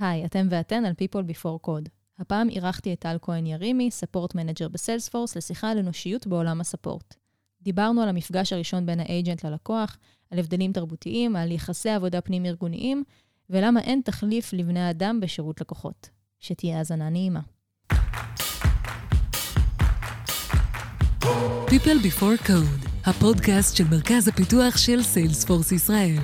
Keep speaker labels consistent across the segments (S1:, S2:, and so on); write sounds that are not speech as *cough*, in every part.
S1: היי, אתם ואתן על People Before Code. הפעם אירחתי את טל כהן ירימי, support manager ב Salesforce, לשיחה על אנושיות בעולם ה support. דיברנו על המפגש הראשון בין ה agent ללקוח, על הבדלים תרבותיים, על יחסי עבודה פנים-ארגוניים, ולמה אין תחליף לבני אדם בשירות לקוחות. שתהיה האזנה נעימה.
S2: People Before Code, הפודקאסט של מרכז הפיתוח של Salesforce ישראל.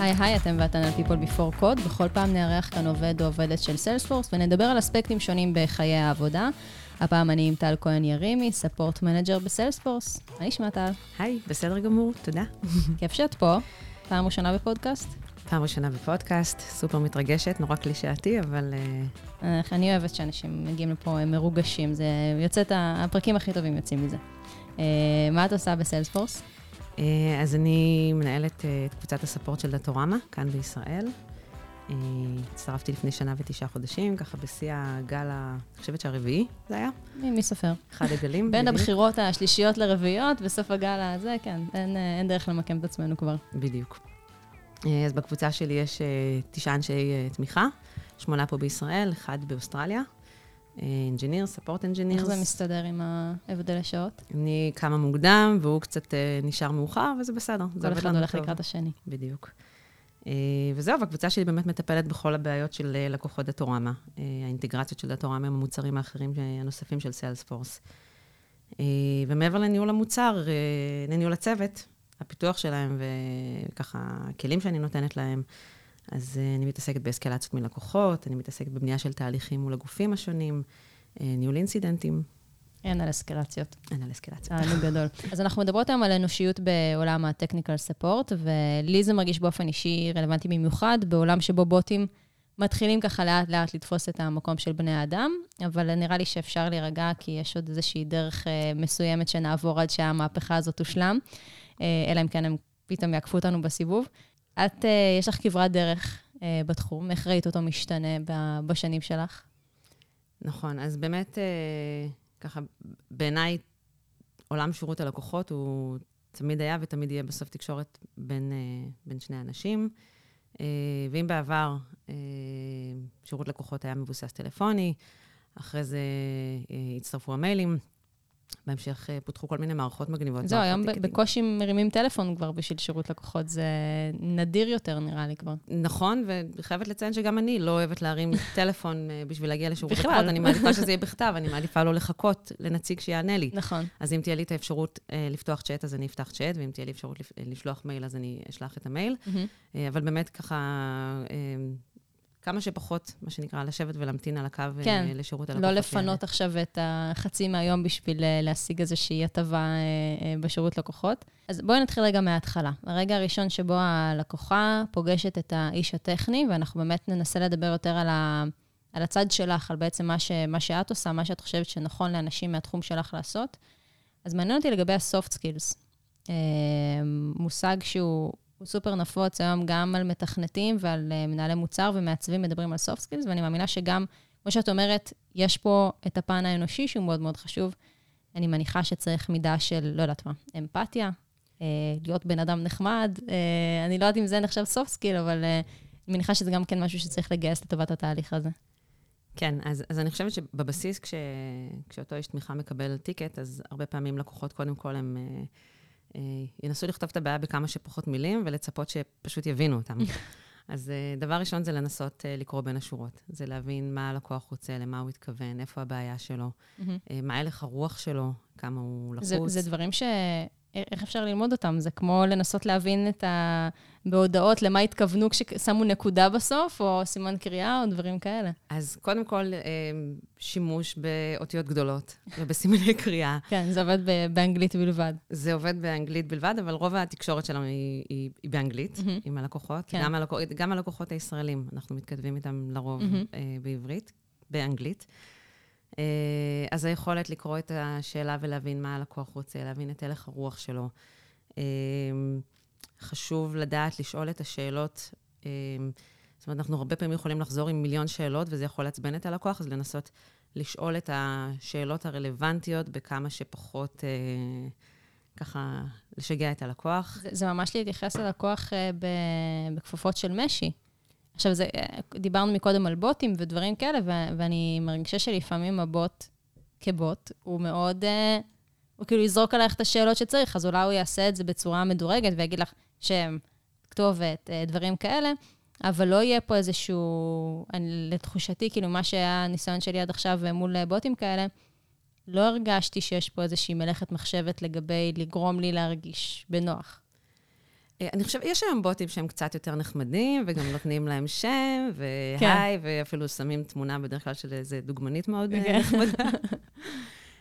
S1: היי היי, אתם ואתן על People Before Code. בכל פעם נארח כאן עובד או עובדת של Salesforce ונדבר על אספקטים שונים בחיי העבודה. הפעם אני עם טל כהן ירימי, support manager ב Salesforce. מה נשמע טל?
S3: היי, בסדר גמור, תודה.
S1: כיף שאת פה. פעם ראשונה בפודקאסט?
S3: פעם ראשונה בפודקאסט, סופר מתרגשת, נורא קלישאתי, אבל...
S1: אה, אני אוהבת שאנשים מגיעים לפה מרוגשים, זה יוצא את הפרקים הכי טובים יוצאים מזה. אה, מה את עושה בסיילספורס?
S3: אה, אז אני מנהלת את קבוצת הספורט של דאטורמה, כאן בישראל. הצטרפתי לפני שנה ותשעה חודשים, ככה בשיא הגל, אני חושבת שהרביעי זה היה.
S1: מי, מי סופר?
S3: אחד הגלים.
S1: בין הבחירות השלישיות לרביעיות, בסוף הגל הזה, כן, אין, אין דרך למקם את עצמנו כבר.
S3: בדיוק. אז בקבוצה שלי יש תשעה אנשי תמיכה, שמונה פה בישראל, אחד באוסטרליה. engineer, support engineer.
S1: איך זה מסתדר עם ההבדל השעות?
S3: אני קמה מוקדם, והוא קצת נשאר מאוחר, וזה בסדר.
S1: כל אחד הולך לקראת השני.
S3: בדיוק. וזהו, והקבוצה שלי באמת מטפלת בכל הבעיות של לקוחות Datorama. האינטגרציות של Datorama עם המוצרים האחרים הנוספים של Salesforce. ומעבר לניהול המוצר, לניהול הצוות, הפיתוח שלהם וככה, הכלים שאני נותנת להם. אז uh, אני מתעסקת באסקלציות מלקוחות, אני מתעסקת בבנייה של תהליכים מול הגופים השונים, uh, ניהול אינסידנטים.
S1: אין על אסקלציות.
S3: אין על אסקלציות.
S1: תענוג גדול. *laughs* אז אנחנו מדברות היום על אנושיות בעולם ה-technical support, ולי זה מרגיש באופן אישי רלוונטי במיוחד, בעולם שבו בוטים מתחילים ככה לאט-לאט לתפוס את המקום של בני האדם, אבל נראה לי שאפשר להירגע, כי יש עוד איזושהי דרך uh, מסוימת שנעבור עד שהמהפכה הזאת תושלם. אלא אם כן הם פתאום יעקפו אותנו בסיבוב. את, יש לך כברת דרך בתחום, איך ראית אותו משתנה בשנים שלך?
S3: נכון, אז באמת, ככה, בעיניי, עולם שירות הלקוחות הוא תמיד היה ותמיד יהיה בסוף תקשורת בין, בין שני אנשים. ואם בעבר שירות לקוחות היה מבוסס טלפוני, אחרי זה הצטרפו המיילים, בהמשך פותחו כל מיני מערכות מגניבות.
S1: זהו, היום בקושי מרימים טלפון כבר בשביל שירות לקוחות, זה נדיר יותר, נראה לי כבר.
S3: נכון, וחייבת לציין שגם אני לא אוהבת להרים *laughs* טלפון בשביל להגיע לשירות לקוחות. אני מעדיפה שזה יהיה *laughs* בכתב, אני מעדיפה לא לחכות לנציג שיענה לי.
S1: נכון.
S3: אז אם תהיה לי את האפשרות לפתוח צ'אט, אז אני אפתח צ'אט, ואם תהיה לי אפשרות לשלוח מייל, אז אני אשלח את המייל. אבל באמת ככה... כמה שפחות, מה שנקרא, לשבת ולהמתין על הקו
S1: כן,
S3: לשירות
S1: הלקוחות. לא לפנות עכשיו את החצי מהיום בשביל להשיג איזושהי הטבה בשירות לקוחות. אז בואי נתחיל רגע מההתחלה. הרגע הראשון שבו הלקוחה פוגשת את האיש הטכני, ואנחנו באמת ננסה לדבר יותר על, ה, על הצד שלך, על בעצם מה, ש, מה שאת עושה, מה שאת חושבת שנכון לאנשים מהתחום שלך לעשות. אז מעניין אותי לגבי ה-soft skills. מושג שהוא... הוא סופר נפוץ היום גם על מתכנתים ועל uh, מנהלי מוצר ומעצבים מדברים על soft skills, ואני מאמינה שגם, כמו שאת אומרת, יש פה את הפן האנושי שהוא מאוד מאוד חשוב. אני מניחה שצריך מידה של, לא יודעת מה, אמפתיה, uh, להיות בן אדם נחמד. Uh, אני לא יודעת אם זה נחשב soft skill, אבל אני מניחה שזה גם כן משהו שצריך לגייס לטובת התהליך הזה.
S3: כן, אז, אז אני חושבת שבבסיס, כש, כשאותו איש תמיכה מקבל טיקט, אז הרבה פעמים לקוחות, קודם כל, הם... ינסו לכתוב את הבעיה בכמה שפחות מילים ולצפות שפשוט יבינו אותם. *laughs* אז דבר ראשון זה לנסות לקרוא בין השורות. זה להבין מה הלקוח רוצה, למה הוא התכוון, איפה הבעיה שלו, מה הלך הרוח שלו, כמה הוא לחוץ.
S1: זה, זה דברים ש... איך אפשר ללמוד אותם? זה כמו לנסות להבין את ה... בהודעות למה התכוונו כששמו נקודה בסוף, או סימן קריאה, או דברים כאלה.
S3: אז קודם כל, שימוש באותיות גדולות ובסימני *laughs* קריאה.
S1: כן, זה עובד באנגלית בלבד.
S3: זה עובד באנגלית בלבד, אבל רוב התקשורת שלנו היא, היא, היא באנגלית, mm-hmm. עם הלקוחות. כן. גם, הלקוח, גם הלקוחות הישראלים, אנחנו מתכתבים איתם לרוב mm-hmm. בעברית, באנגלית. אז היכולת לקרוא את השאלה ולהבין מה הלקוח רוצה, להבין את הלך הרוח שלו. חשוב לדעת לשאול את השאלות. זאת אומרת, אנחנו הרבה פעמים יכולים לחזור עם מיליון שאלות, וזה יכול לעצבן את הלקוח, אז לנסות לשאול את השאלות הרלוונטיות בכמה שפחות, ככה לשגע את הלקוח.
S1: זה, זה ממש להתייחס ללקוח אה, בכפפות של משי. עכשיו, זה, אה, דיברנו מקודם על בוטים ודברים כאלה, ו- ואני מרגישה שלפעמים הבוט כבוט, הוא מאוד, אה, הוא כאילו יזרוק עלייך את השאלות שצריך, אז אולי הוא יעשה את זה בצורה מדורגת ויגיד לך שם, כתובת, אה, דברים כאלה, אבל לא יהיה פה איזשהו, אני, לתחושתי, כאילו, מה שהיה הניסיון שלי עד עכשיו מול בוטים כאלה, לא הרגשתי שיש פה איזושהי מלאכת מחשבת לגבי לגרום לי להרגיש בנוח.
S3: אה, אני חושבת, יש היום בוטים שהם קצת יותר נחמדים, וגם נותנים להם שם, והי, כן. ואפילו שמים תמונה בדרך כלל של איזה דוגמנית מאוד okay. כן. נחמדה. *laughs*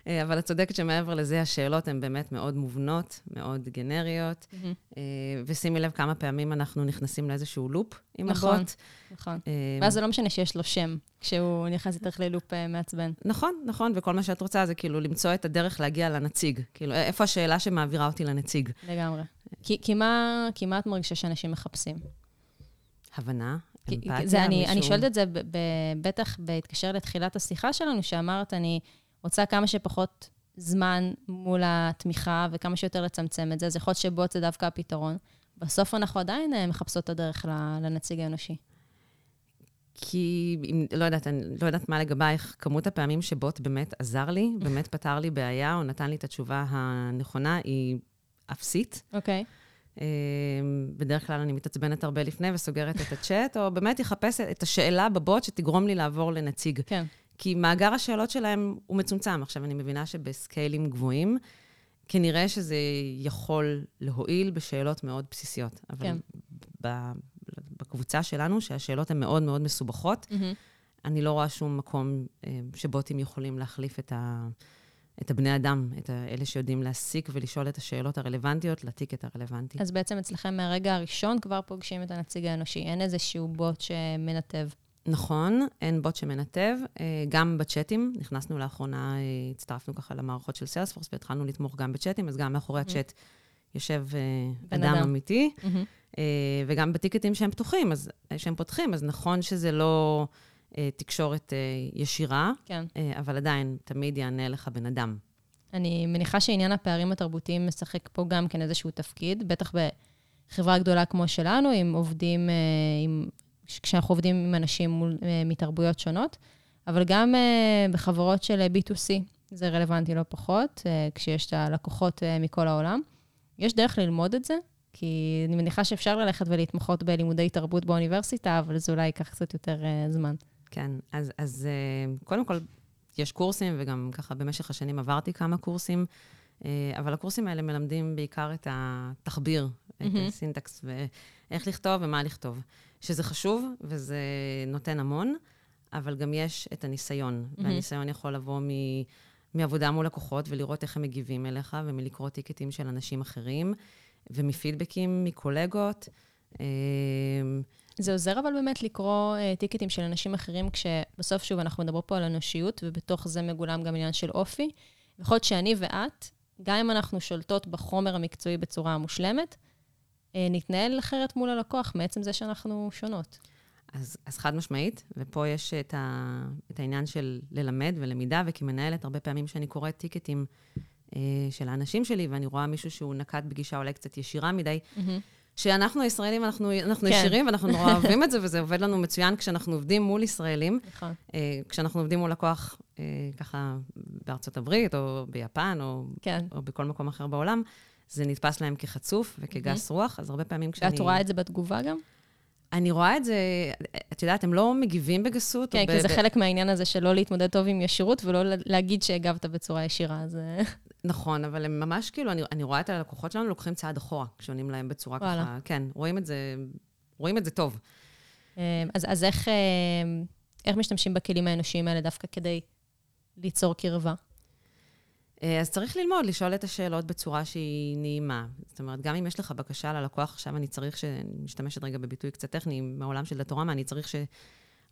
S3: אה, אבל את צודקת שמעבר לזה, השאלות הן באמת מאוד מובנות, מאוד גנריות. Mm-hmm. ושימי לב כמה פעמים אנחנו נכנסים לאיזשהו לופ עם נכון, הבוט.
S1: נכון, נכון. ואז זה לא משנה שיש לו שם, כשהוא נכנס איתך ללופ מעצבן.
S3: נכון, נכון, וכל מה שאת רוצה זה כאילו למצוא את הדרך להגיע לנציג. כאילו, איפה השאלה שמעבירה אותי לנציג?
S1: לגמרי. כי, כי, מה, כי מה את מרגישה שאנשים מחפשים?
S3: הבנה, אמפתיה,
S1: זה, אני, מישהו... אני שואלת את זה בטח בהתקשר לתחילת השיחה שלנו, שאמרת, אני רוצה כמה שפחות זמן מול התמיכה וכמה שיותר לצמצם את זה, אז יכול להיות שבוט זה דווקא הפתרון. בסוף אנחנו עדיין אה, מחפשות את הדרך לנציג האנושי.
S3: כי, אם, לא יודעת, אני לא יודעת מה לגבייך, כמות הפעמים שבוט באמת עזר לי, *laughs* באמת פתר לי בעיה, או נתן לי את התשובה הנכונה, היא אפסית.
S1: אוקיי. Okay.
S3: אמ, בדרך כלל אני מתעצבנת הרבה לפני וסוגרת את הצ'אט, או באמת אחפש את השאלה בבוט שתגרום לי לעבור לנציג.
S1: כן.
S3: כי מאגר השאלות שלהם הוא מצומצם. עכשיו, אני מבינה שבסקיילים גבוהים, כנראה שזה יכול להועיל בשאלות מאוד בסיסיות. אבל כן. בקבוצה שלנו, שהשאלות הן מאוד מאוד מסובכות, mm-hmm. אני לא רואה שום מקום אה, שבוטים יכולים להחליף את, ה, את הבני אדם, את אלה שיודעים להסיק ולשאול את השאלות הרלוונטיות, לטיקט הרלוונטי.
S1: אז בעצם אצלכם מהרגע הראשון כבר פוגשים את הנציג האנושי, אין איזשהו בוט שמנתב.
S3: נכון, אין בוט שמנתב. אה, גם בצ'אטים, נכנסנו לאחרונה, אה, הצטרפנו ככה למערכות של סיילספורס והתחלנו לתמוך גם בצ'אטים, אז גם מאחורי mm-hmm. הצ'אט יושב אדם, אדם אמיתי. Mm-hmm. וגם בטיקטים שהם פתוחים, אז, שהם פותחים, אז נכון שזה לא תקשורת ישירה,
S1: כן.
S3: אבל עדיין, תמיד יענה לך בן אדם.
S1: אני מניחה שעניין הפערים התרבותיים משחק פה גם כן איזשהו תפקיד, בטח בחברה גדולה כמו שלנו, עם עובדים, עם כשאנחנו עובדים עם אנשים מול, אה, מתרבויות שונות, אבל גם uh, בחברות של אה, B2C, זה רלוונטי לא פחות, כשיש את הלקוחות מכל העולם. יש דרך ללמוד את זה, כי אני מניחה שאפשר ללכת ולהתמחות בלימודי תרבות באוניברסיטה, אבל זה אולי ייקח קצת יותר זמן.
S3: כן, אז, אז קודם כל, יש קורסים, וגם ככה במשך השנים עברתי כמה קורסים, אבל הקורסים האלה מלמדים בעיקר את התחביר, mm-hmm. את הסינטקס, ואיך לכתוב ומה לכתוב. שזה חשוב וזה נותן המון, אבל גם יש את הניסיון, mm-hmm. והניסיון יכול לבוא מ... מעבודה מול לקוחות ולראות איך הם מגיבים אליך, ומלקרוא טיקטים של אנשים אחרים, ומפידבקים מקולגות. אמ,
S1: זה עוזר אבל באמת לקרוא uh, טיקטים של אנשים אחרים, כשבסוף, שוב, אנחנו מדברים פה על אנושיות, ובתוך זה מגולם גם עניין של אופי. יכול להיות שאני ואת, גם אם אנחנו שולטות בחומר המקצועי בצורה מושלמת, אה, נתנהל אחרת מול הלקוח, מעצם זה שאנחנו שונות.
S3: אז, אז חד משמעית, ופה יש את, ה, את העניין של ללמד ולמידה, וכמנהלת, הרבה פעמים שאני קוראת טיקטים אה, של האנשים שלי, ואני רואה מישהו שהוא נקט בגישה אולי קצת ישירה מדי, mm-hmm. שאנחנו הישראלים, אנחנו, אנחנו כן. ישירים, ואנחנו נורא *laughs* אוהבים את זה, וזה עובד לנו מצוין כשאנחנו עובדים מול ישראלים. נכון. אה, כשאנחנו עובדים מול לקוח, אה, ככה בארצות הברית, או ביפן, או, כן. או בכל מקום אחר בעולם, זה נתפס להם כחצוף וכגס mm-hmm. רוח, אז הרבה פעמים כשאני...
S1: ואת רואה את זה בתגובה גם?
S3: אני רואה את זה, את יודעת, הם לא מגיבים בגסות.
S1: כן, כי ב- זה חלק מהעניין הזה של לא להתמודד טוב עם ישירות ולא להגיד שהגבת בצורה ישירה, אז...
S3: נכון, אבל הם ממש כאילו, אני, אני רואה את הלקוחות שלנו לוקחים צעד אחורה, כשעונים להם בצורה וואלה. ככה, כן, רואים את זה, רואים את זה טוב.
S1: אמ, אז, אז איך, אמ, איך משתמשים בכלים האנושיים האלה דווקא כדי ליצור קרבה?
S3: אה, אז צריך ללמוד, לשאול את השאלות בצורה שהיא נעימה. זאת אומרת, גם אם יש לך בקשה ללקוח, עכשיו אני צריך ש... משתמשת רגע בביטוי קצת טכני מהעולם של דאטורמה, אני צריך ש...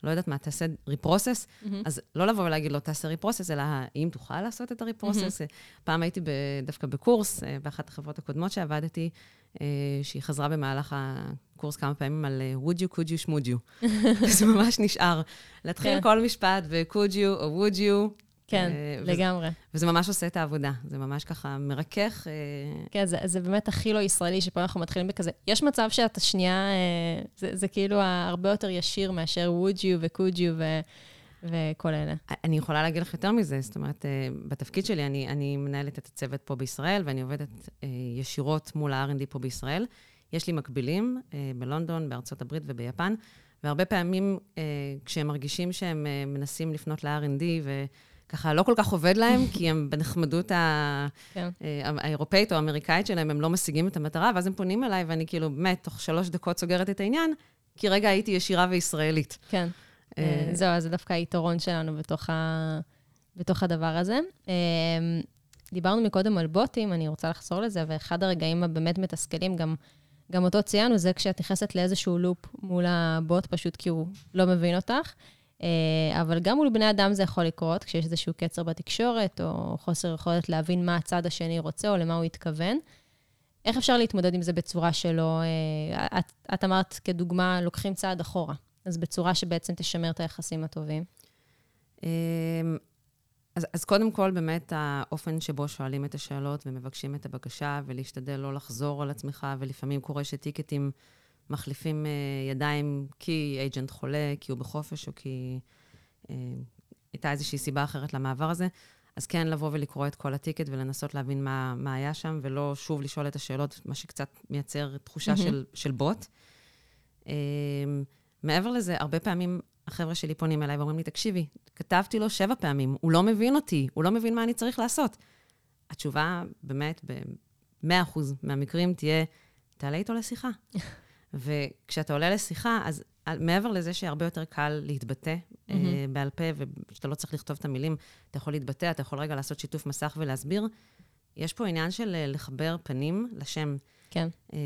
S3: לא יודעת מה, תעשה ריפרוסס, mm-hmm. אז לא לבוא ולהגיד לו, תעשה ריפרוסס, אלא האם תוכל לעשות את הריפרוסס. Mm-hmm. פעם הייתי ב, דווקא בקורס, אה, באחת החברות הקודמות שעבדתי, אה, שהיא חזרה במהלך הקורס כמה פעמים על would you, could you, שמוד you. *laughs* זה ממש נשאר. להתחיל כן. כל משפט ב-could you או would you,
S1: כן,
S3: אה, וזה-
S1: לגמרי.
S3: וזה ממש עושה את העבודה. זה ממש ככה מרכך. אה,
S1: כן, זה, זה באמת הכי לא ישראלי, שפה אנחנו מתחילים בכזה. יש מצב שאתה שנייה, אה, זה, זה כאילו הרבה יותר ישיר מאשר would you ו-could you ו, וכל אלה.
S3: אני יכולה להגיד לך יותר מזה, זאת אומרת, בתפקיד שלי אני, אני מנהלת את הצוות פה בישראל, ואני עובדת ישירות מול ה-R&D פה בישראל. יש לי מקבילים בלונדון, בארצות הברית וביפן, והרבה פעמים כשהם מרגישים שהם מנסים לפנות ל-R&D, וככה לא כל כך עובד להם, *laughs* כי הם בנחמדות ה...
S1: כן.
S3: אה, האירופאית או האמריקאית שלהם, הם לא משיגים את המטרה, ואז הם פונים אליי, ואני כאילו, באמת, תוך שלוש דקות סוגרת את העניין, כי רגע הייתי ישירה וישראלית.
S1: כן.
S3: אה,
S1: אה, זהו, אז זה דווקא היתרון שלנו בתוך, ה... בתוך הדבר הזה. דיברנו מקודם על בוטים, אני רוצה לחזור לזה, ואחד הרגעים הבאמת מתסכלים, גם, גם אותו ציינו, זה כשאת נכנסת לאיזשהו לופ מול הבוט, פשוט כי הוא לא מבין אותך. אה, אבל גם מול בני אדם זה יכול לקרות, כשיש איזשהו קצר בתקשורת, או חוסר יכולת להבין מה הצד השני רוצה, או למה הוא התכוון. איך אפשר להתמודד עם זה בצורה שלא... אה, את, את אמרת, כדוגמה, לוקחים צעד אחורה. אז בצורה שבעצם תשמר את היחסים הטובים.
S3: אמ, אז, אז קודם כל, באמת, האופן שבו שואלים את השאלות ומבקשים את הבקשה, ולהשתדל לא לחזור על עצמך, ולפעמים קורה שטיקטים מחליפים אה, ידיים כי אייג'נט חולה, כי הוא בחופש, או כי אה, הייתה איזושהי סיבה אחרת למעבר הזה. אז כן, לבוא ולקרוא את כל הטיקט ולנסות להבין מה, מה היה שם, ולא שוב לשאול את השאלות, מה שקצת מייצר תחושה. של, של בוט. אמ, מעבר לזה, הרבה פעמים החבר'ה שלי פונים אליי ואומרים לי, תקשיבי, כתבתי לו שבע פעמים, הוא לא מבין אותי, הוא לא מבין מה אני צריך לעשות. התשובה, באמת, ב-100% מהמקרים תהיה, תעלה איתו לשיחה. *laughs* וכשאתה עולה לשיחה, אז מעבר לזה שהרבה יותר קל להתבטא
S1: מהמם.
S3: בעל פה, ושאתה לא צריך לכתוב את המילים, אתה יכול להתבטא, אתה יכול רגע לעשות שיתוף מסך ולהסביר. יש פה עניין של אה, לחבר פנים לשם.
S1: כן.
S3: אה,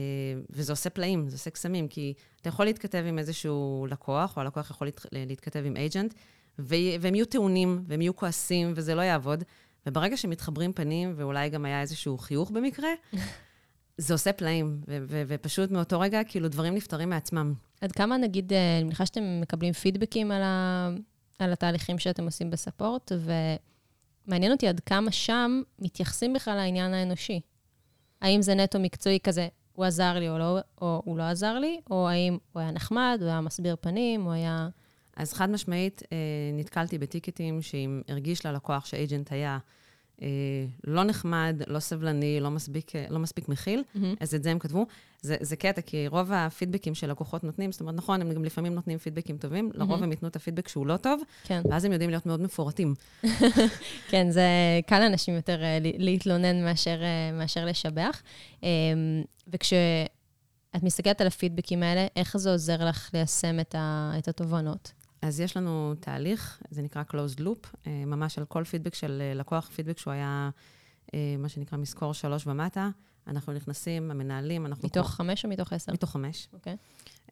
S3: וזה עושה פלאים, זה עושה קסמים, כי אתה יכול להתכתב עם איזשהו לקוח, או הלקוח יכול להת- להתכתב עם אייג'נט, והם יהיו טעונים, והם יהיו כועסים, וזה לא יעבוד. וברגע שמתחברים פנים, ואולי גם היה איזשהו חיוך במקרה, *laughs* זה עושה פלאים, ו- ו- ופשוט מאותו רגע, כאילו, דברים נפתרים מעצמם.
S1: עד כמה, נגיד, אה, אני מניחה שאתם מקבלים פידבקים על, ה... על התהליכים שאתם עושים בספורט, ומעניין אותי עד כמה שם מתייחסים בכלל לעניין האנושי. האם זה נטו מקצועי כזה, הוא עזר לי או, לא, או הוא לא עזר לי, או האם הוא היה נחמד, הוא היה מסביר פנים, הוא היה...
S3: אז חד משמעית, אה, נתקלתי בטיקטים שאם הרגיש ללקוח שאייג'נט היה לא נחמד, לא סבלני, לא מספיק, אה, לא מספיק מכיל,
S1: מהמם.
S3: אז את זה הם כתבו. זה, זה קטע, כי רוב הפידבקים שלקוחות נותנים, זאת אומרת, נכון, הם גם לפעמים נותנים פידבקים טובים, לרוב
S1: מהמם.
S3: הם ייתנו את הפידבק שהוא לא טוב,
S1: כן.
S3: ואז הם יודעים להיות מאוד מפורטים. *laughs*
S1: כן, זה קל לאנשים יותר אה, להתלונן מאשר, אה, מאשר לשבח. אה, וכשאת מסתכלת על הפידבקים האלה, איך זה עוזר לך ליישם את, ה, את התובנות?
S3: אז יש לנו תהליך, זה נקרא closed loop, אה, ממש על כל פידבק של אה, לקוח, פידבק שהוא היה, אה, מה שנקרא, מסקור שלוש ומטה. אנחנו נכנסים, המנהלים, אנחנו...
S1: מתוך חמש או מתוך עשר?
S3: מתוך חמש.
S1: אוקיי.
S3: אה,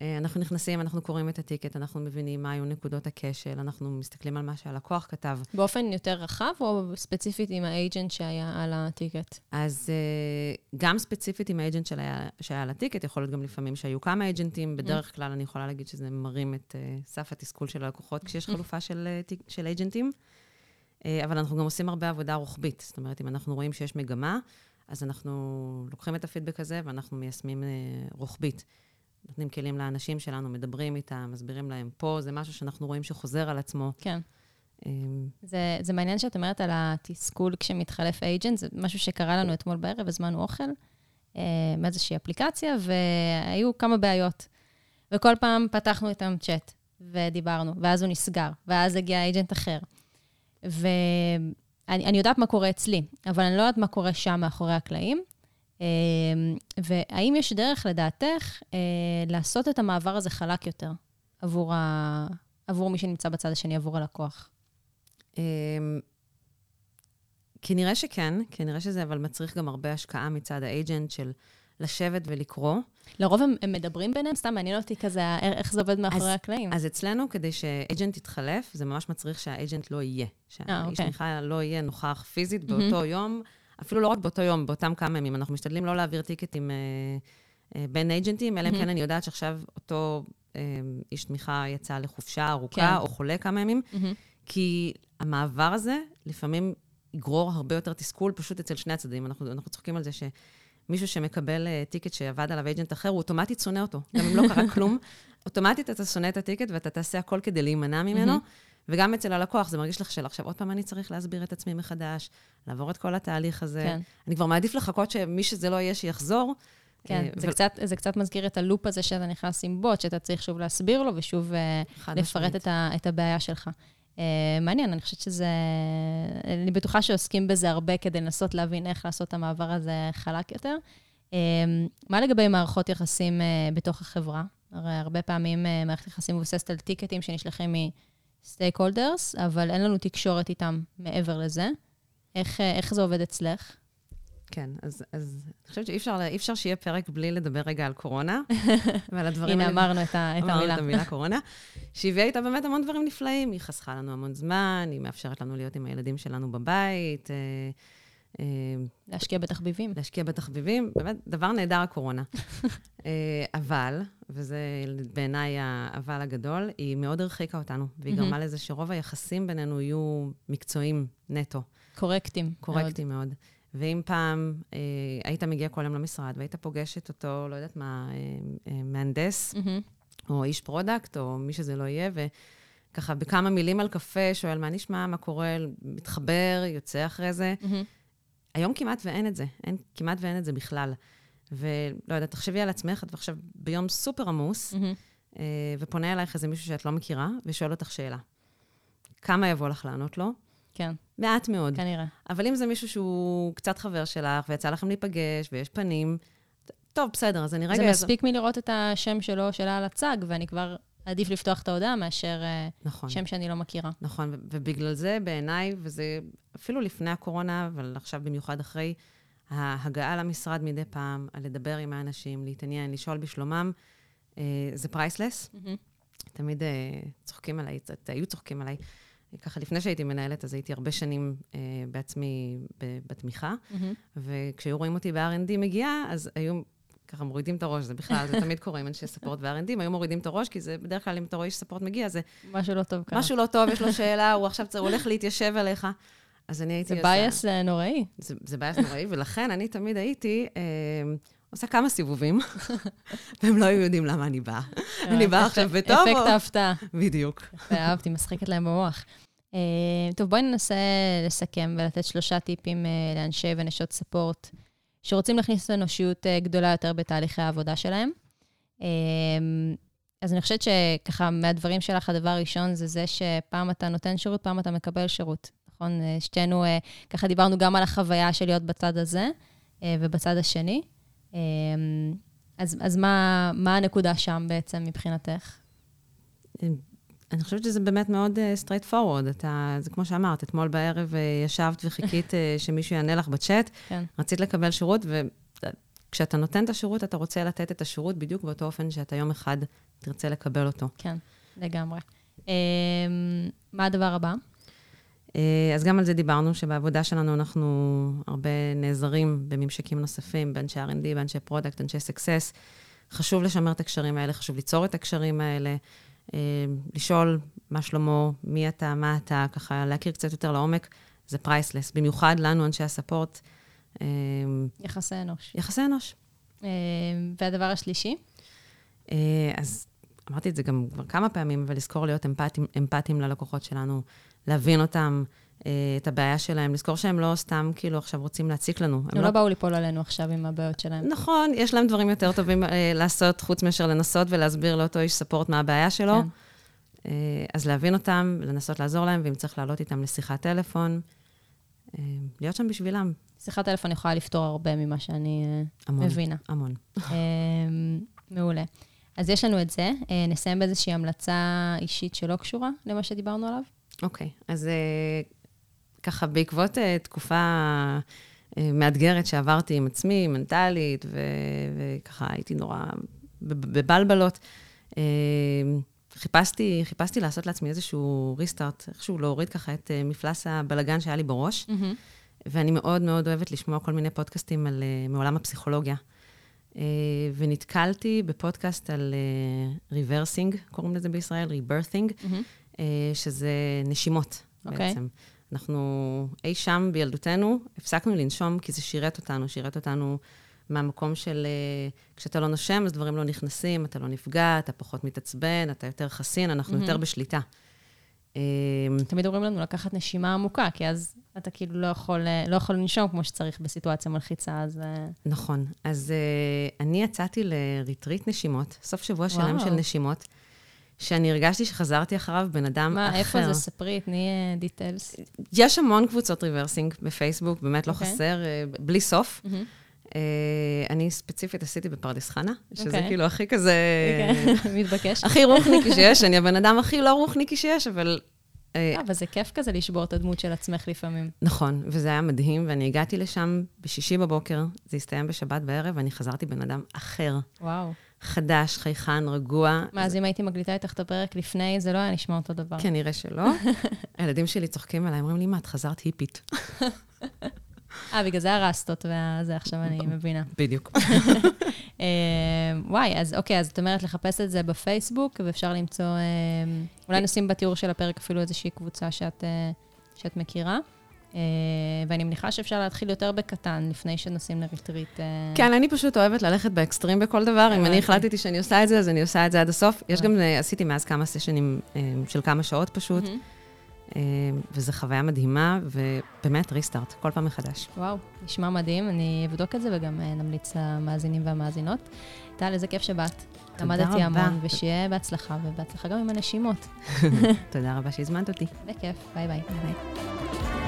S3: אנחנו נכנסים, אנחנו קוראים את הטיקט, אנחנו מבינים מה היו נקודות הכשל, אנחנו מסתכלים על מה שהלקוח כתב.
S1: באופן יותר רחב, או ספציפית עם האייג'נט שהיה על הטיקט?
S3: אז אה, גם ספציפית עם האג'נט שהיה, שהיה על הטיקט, יכול להיות גם לפעמים שהיו כמה אג'נטים, בדרך כלל אני יכולה להגיד שזה מרים את אה, סף התסכול של הלקוחות כשיש חלופה של, אה, של אג'נטים. אה, אבל אנחנו גם עושים הרבה עבודה רוחבית. זאת אומרת, אם אנחנו רואים שיש מגמה, אז אנחנו לוקחים את הפידבק הזה ואנחנו מיישמים אה, רוחבית. נותנים כלים לאנשים שלנו, מדברים איתם, מסבירים להם, פה זה משהו שאנחנו רואים שחוזר על עצמו.
S1: כן.
S3: אה,
S1: זה, זה מעניין שאת אומרת על התסכול כשמתחלף אייג'נט, זה משהו שקרה לנו אתמול בערב, הזמנו אוכל אה, מאיזושהי אפליקציה, והיו כמה בעיות. וכל פעם פתחנו איתם צ'אט, ודיברנו, ואז הוא נסגר, ואז הגיע אייג'נט אחר. ואני אני יודעת מה קורה אצלי, אבל אני לא יודעת מה קורה שם מאחורי הקלעים. אה, והאם יש דרך, לדעתך, אה, לעשות את המעבר הזה חלק יותר עבור, ה... עבור מי שנמצא בצד השני, עבור הלקוח?
S3: אמ, כנראה שכן, כנראה שזה אבל מצריך גם הרבה השקעה מצד האג'נט של לשבת ולקרוא.
S1: לרוב הם, הם מדברים ביניהם? סתם מעניין אותי כזה, איך זה עובד מאחורי
S3: אז-
S1: הקלעים.
S3: אז אצלנו, כדי שאג'נט יתחלף, זה ממש מצריך שהאג'נט לא יהיה. שהאיש
S1: אוקיי.
S3: תמיכה לא יהיה נוכח פיזית. באותו יום, אפילו לא רק באותו יום, באותם כמה ימים. אנחנו משתדלים לא להעביר טיקטים אה, אה, בין אג'נטים, אלא אם. כן אני יודעת שעכשיו אותו אה, איש תמיכה יצא לחופשה ארוכה,
S1: כן.
S3: או חולה כמה ימים. כי המעבר הזה לפעמים יגרור הרבה יותר תסכול פשוט אצל שני הצדדים. אנחנו, אנחנו צוחקים על זה שמישהו שמקבל uh, טיקט שעבד עליו אייג'נט אחר, הוא אוטומטית שונא אותו. גם אם לא קרה *laughs* כלום, אוטומטית אתה שונא את הטיקט ואתה תעשה הכל כדי להימנע ממנו. וגם אצל הלקוח, זה מרגיש לך של עכשיו עוד פעם אני צריך להסביר את עצמי מחדש, לעבור את כל התהליך הזה.
S1: כן.
S3: אני כבר מעדיף לחכות שמי שזה לא יהיה, שיחזור.
S1: כן,
S3: אה,
S1: זה,
S3: ו-
S1: קצת, זה קצת מזכיר את הלופ הזה שאתה נכנס עם בוט, שאתה צריך שוב להסביר לו ושוב אה, לפרט. את, ה, את הבעיה שלך. Uh, מעניין, אני חושבת שזה... אני בטוחה שעוסקים בזה הרבה כדי לנסות להבין איך לעשות את המעבר הזה חלק יותר. Uh, מה לגבי מערכות יחסים uh, בתוך החברה? הרי הרבה פעמים uh, מערכת יחסים מבוססת על טיקטים שנשלחים מסטייק הולדרס, אבל אין לנו תקשורת איתם מעבר לזה. איך, uh, איך זה עובד אצלך?
S3: כן, אז, אז אני חושבת שאי אפשר, אפשר שיהיה פרק בלי לדבר רגע על קורונה, *laughs* ועל הדברים
S1: הנה. אמרנו את, ה, את
S3: אמרנו
S1: המילה.
S3: את המילה קורונה, שהביאה איתה באמת המון דברים נפלאים. היא חסכה לנו המון זמן, היא מאפשרת לנו להיות עם הילדים שלנו בבית, אה, אה,
S1: להשקיע בתחביבים.
S3: להשקיע בתחביבים, באמת, דבר נהדר הקורונה. *laughs* אה, אבל, וזה בעיניי האבל הגדול, היא מאוד הרחיקה אותנו, והיא גרמה לזה שרוב היחסים בינינו יהיו מקצועיים נטו.
S1: קורקטים. מאוד.
S3: קורקטי מאוד. ואם פעם אה, היית מגיע כל יום למשרד והיית פוגש את אותו, לא יודעת מה, אה, אה, מהנדס,
S1: mm-hmm.
S3: או איש product, או מי שזה לא יהיה, וככה בכמה מילים על קפה, שואל מה נשמע, מה קורה, מתחבר, יוצא אחרי זה.
S1: mm-hmm.
S3: היום כמעט ואין את זה, אין, כמעט ואין את זה בכלל. ולא יודעת, תחשבי על עצמך, את עכשיו ביום סופר עמוס. אה, ופונה אלייך איזה מישהו שאת לא מכירה, ושואל אותך שאלה. כמה יבוא לך לענות לו?
S1: כן,
S3: מעט מאוד.
S1: כנראה.
S3: אבל אם זה מישהו שהוא קצת חבר שלך, ויצא לכם להיפגש, ויש פנים, טוב, בסדר, אז אני רגע...
S1: זה מספיק מלראות את השם שלו, שלה על הצג, ואני כבר עדיף לפתוח את ההודעה מאשר אה,
S3: נכון,
S1: שם שאני לא מכירה.
S3: נכון, ו- ובגלל זה בעיניי, וזה אפילו לפני הקורונה, אבל עכשיו במיוחד אחרי, ההגעה למשרד מדי פעם, על לדבר עם האנשים, להתעניין, לשאול בשלומם, אה, זה priceless.
S1: mm-hmm.
S3: תמיד אה, צוחקים עליי, קצת היו צוחקים עליי. ככה, לפני שהייתי מנהלת, אז הייתי הרבה שנים אה, בעצמי ב- בתמיכה,
S1: mm-hmm.
S3: וכשהיו רואים אותי ב-R&D מגיעה, אז היו ככה מורידים את הראש, זה בכלל, זה תמיד קורה עם אנשי support ו-R&D, היו מורידים את הראש, כי זה בדרך כלל, אם אתה רואה איש support מגיע, זה
S1: משהו לא טוב קרה.
S3: משהו לא טוב, יש לו שאלה, הוא עכשיו צריך, הוא הולך להתיישב עליך. אז אני הייתי
S1: זה. bias אה, נוראי.
S3: זה, זה bias נוראי, ולכן אני תמיד הייתי אה, עושה כמה סיבובים, *laughs* והם לא היו יודעים למה אני באה. אני באה עכשיו בטוב,
S1: אפקט ההפתעה.
S3: בדיוק.
S1: אהבתי, משחקת להם במוח. אה, טוב, בואי ננסה לסכם ולתת שלושה טיפים אה, לאנשי ונשות ספורט שרוצים להכניס אנושיות אה, גדולה יותר בתהליכי העבודה שלהם. אה, אז אני חושבת שככה, מהדברים שלך, הדבר הראשון זה זה שפעם אתה נותן שירות, פעם אתה מקבל שירות. נכון? אה, שתינו, ככה דיברנו גם על החוויה של להיות בצד הזה ובצד השני. אז, אז מה, מה הנקודה שם בעצם מבחינתך?
S3: אני חושבת שזה באמת מאוד uh, straight forward. אתה, זה כמו שאמרת, אתמול בערב uh, ישבת וחיכית uh, *laughs* שמישהו יענה לך בצ'אט,
S1: כן.
S3: רצית לקבל שירות, וכשאתה נותן את השירות, אתה רוצה לתת את השירות בדיוק באותו אופן שאתה יום אחד תרצה לקבל אותו.
S1: כן, לגמרי. Um, מה הדבר הבא?
S3: אה, אז גם על זה דיברנו, שבעבודה שלנו אנחנו הרבה נעזרים בממשקים נוספים, באנשי R&D, באנשי product, אנשי סקסס. חשוב לשמר את הקשרים האלה, חשוב ליצור את הקשרים האלה, אה, לשאול מה שלומך, מי אתה, מה אתה, ככה להכיר קצת יותר לעומק, זה priceless. במיוחד לנו, אנשי ה support, אה,
S1: יחסי אנוש.
S3: יחסי אנוש.
S1: Um, והדבר השלישי?
S3: אה, אז אמרתי את זה גם כבר כמה פעמים, אבל לזכור להיות אמפתיים, אמפתיים ללקוחות שלנו, להבין אותם, אה, את הבעיה שלהם, לזכור שהם לא סתם כאילו עכשיו רוצים להציק לנו.
S1: הם לא באו ליפול עלינו עכשיו עם הבעיות שלהם.
S3: נכון, יש להם דברים יותר טובים אה, לעשות, חוץ מאשר לנסות ולהסביר לאותו איש ספורט מה הבעיה שלו.
S1: כן.
S3: אה, אז להבין אותם, לנסות לעזור להם, ואם צריך לעלות איתם לשיחת טלפון, אה, להיות שם בשבילם.
S1: שיחת טלפון יכולה לפתור הרבה ממה שאני אה,
S3: המון.
S1: מבינה.
S3: המון.
S1: Um, מעולה. אז יש לנו את זה. Uh, נסיים באיזושהי המלצה אישית שלא קשורה למה שדיברנו עליו.
S3: אוקיי, אז אה, ככה, בעקבות אה, תקופה אה, מאתגרת שעברתי עם עצמי, מנטלית, ו- וככה הייתי נורא בב- בבלבלות, אה, חיפשתי, חיפשתי לעשות לעצמי איזשהו ריסטארט, איכשהו להוריד ככה את מפלס הבלגן שהיה לי בראש, ואני מאוד מאוד אוהבת לשמוע כל מיני פודקאסטים על, מעולם הפסיכולוגיה. ונתקלתי בפודקאסט על rebirthing, קוראים לזה בישראל, rebirthing. שזה נשימות okay.
S1: אוקיי.
S3: בעצם. אנחנו אי שם בילדותנו הפסקנו לנשום כי זה שירת אותנו, שירת אותנו מהמקום של אה, כשאתה לא נושם, אז דברים לא נכנסים, אתה לא נפגע, אתה פחות מתעצבן, אתה יותר חסין, אנחנו mm-hmm. יותר בשליטה. אה,
S1: תמיד אומרים לנו לקחת נשימה עמוקה, כי אז אתה כאילו לא יכול, אה, לא יכול לנשום כמו שצריך בסיטואציה מלחיצה, אז...
S3: נכון. אז אני יצאתי לריטריט נשימות, סוף שבוע שלם של נשימות. שאני הרגשתי שחזרתי אחריו בן אדם
S1: מה,
S3: אחר.
S1: מה, איפה זה? ספרי, תני details.
S3: יש המון קבוצות rebirthing בפייסבוק, באמת לא okay. אוקיי. חסר, בלי סוף. Mm-hmm. אה, אני ספציפית עשיתי בפרדס חנה, שזה okay. אוקיי. כאילו הכי כזה...
S1: Okay. *laughs* מתבקש.
S3: הכי רוחניקי שיש, אני הבן אדם הכי לא רוחניקי שיש, אבל...
S1: אה, אבל זה כיף כזה לשבור את הדמות של עצמך לפעמים.
S3: נכון, וזה היה מדהים, ואני הגעתי לשם בשישי בבוקר, זה הסתיים בשבת בערב, ואני חזרתי בן אדם אחר.
S1: וואו.
S3: חדש, חייכן, רגוע.
S1: מה, אז אם הייתי מקליטה איתך את הפרק לפני, זה לא היה נשמע אותו דבר.
S3: כנראה שלא. *laughs* הילדים שלי צוחקים עליי, אומרים לי, מה, את חזרת היפית.
S1: אה, בגלל זה הרסטות, וזה עכשיו אני מבינה.
S3: בדיוק. *laughs*
S1: אה, וואי, אז אוקיי, אז את אומרת לחפש את זה בפייסבוק, ואפשר למצוא, אה, אולי נשים בתיאור של הפרק אפילו איזושהי קבוצה אה, שאת מכירה. ואני מניחה שאפשר להתחיל יותר בקטן, לפני שנוסעים לריטריט.
S3: כן, אני פשוט אוהבת ללכת באקסטרים בכל דבר. אם אני החלטתי שאני עושה את זה, אז אני עושה את זה עד הסוף. יש גם, עשיתי מאז כמה סשנים של כמה שעות פשוט. אה, וזו חוויה מדהימה, ובאמת ריסטארט, כל פעם מחדש.
S1: וואו, נשמע מדהים, אני אבדוק את זה וגם אה, נמליץ למאזינים והמאזינות. טל, איזה כיף שבאת. למדתי המון, ושיהיה בהצלחה, ובהצלחה גם עם הנשימות. *laughs*
S3: תודה רבה שהזמנת אותי.
S1: בכיף, ביי ביי. ביי ביי.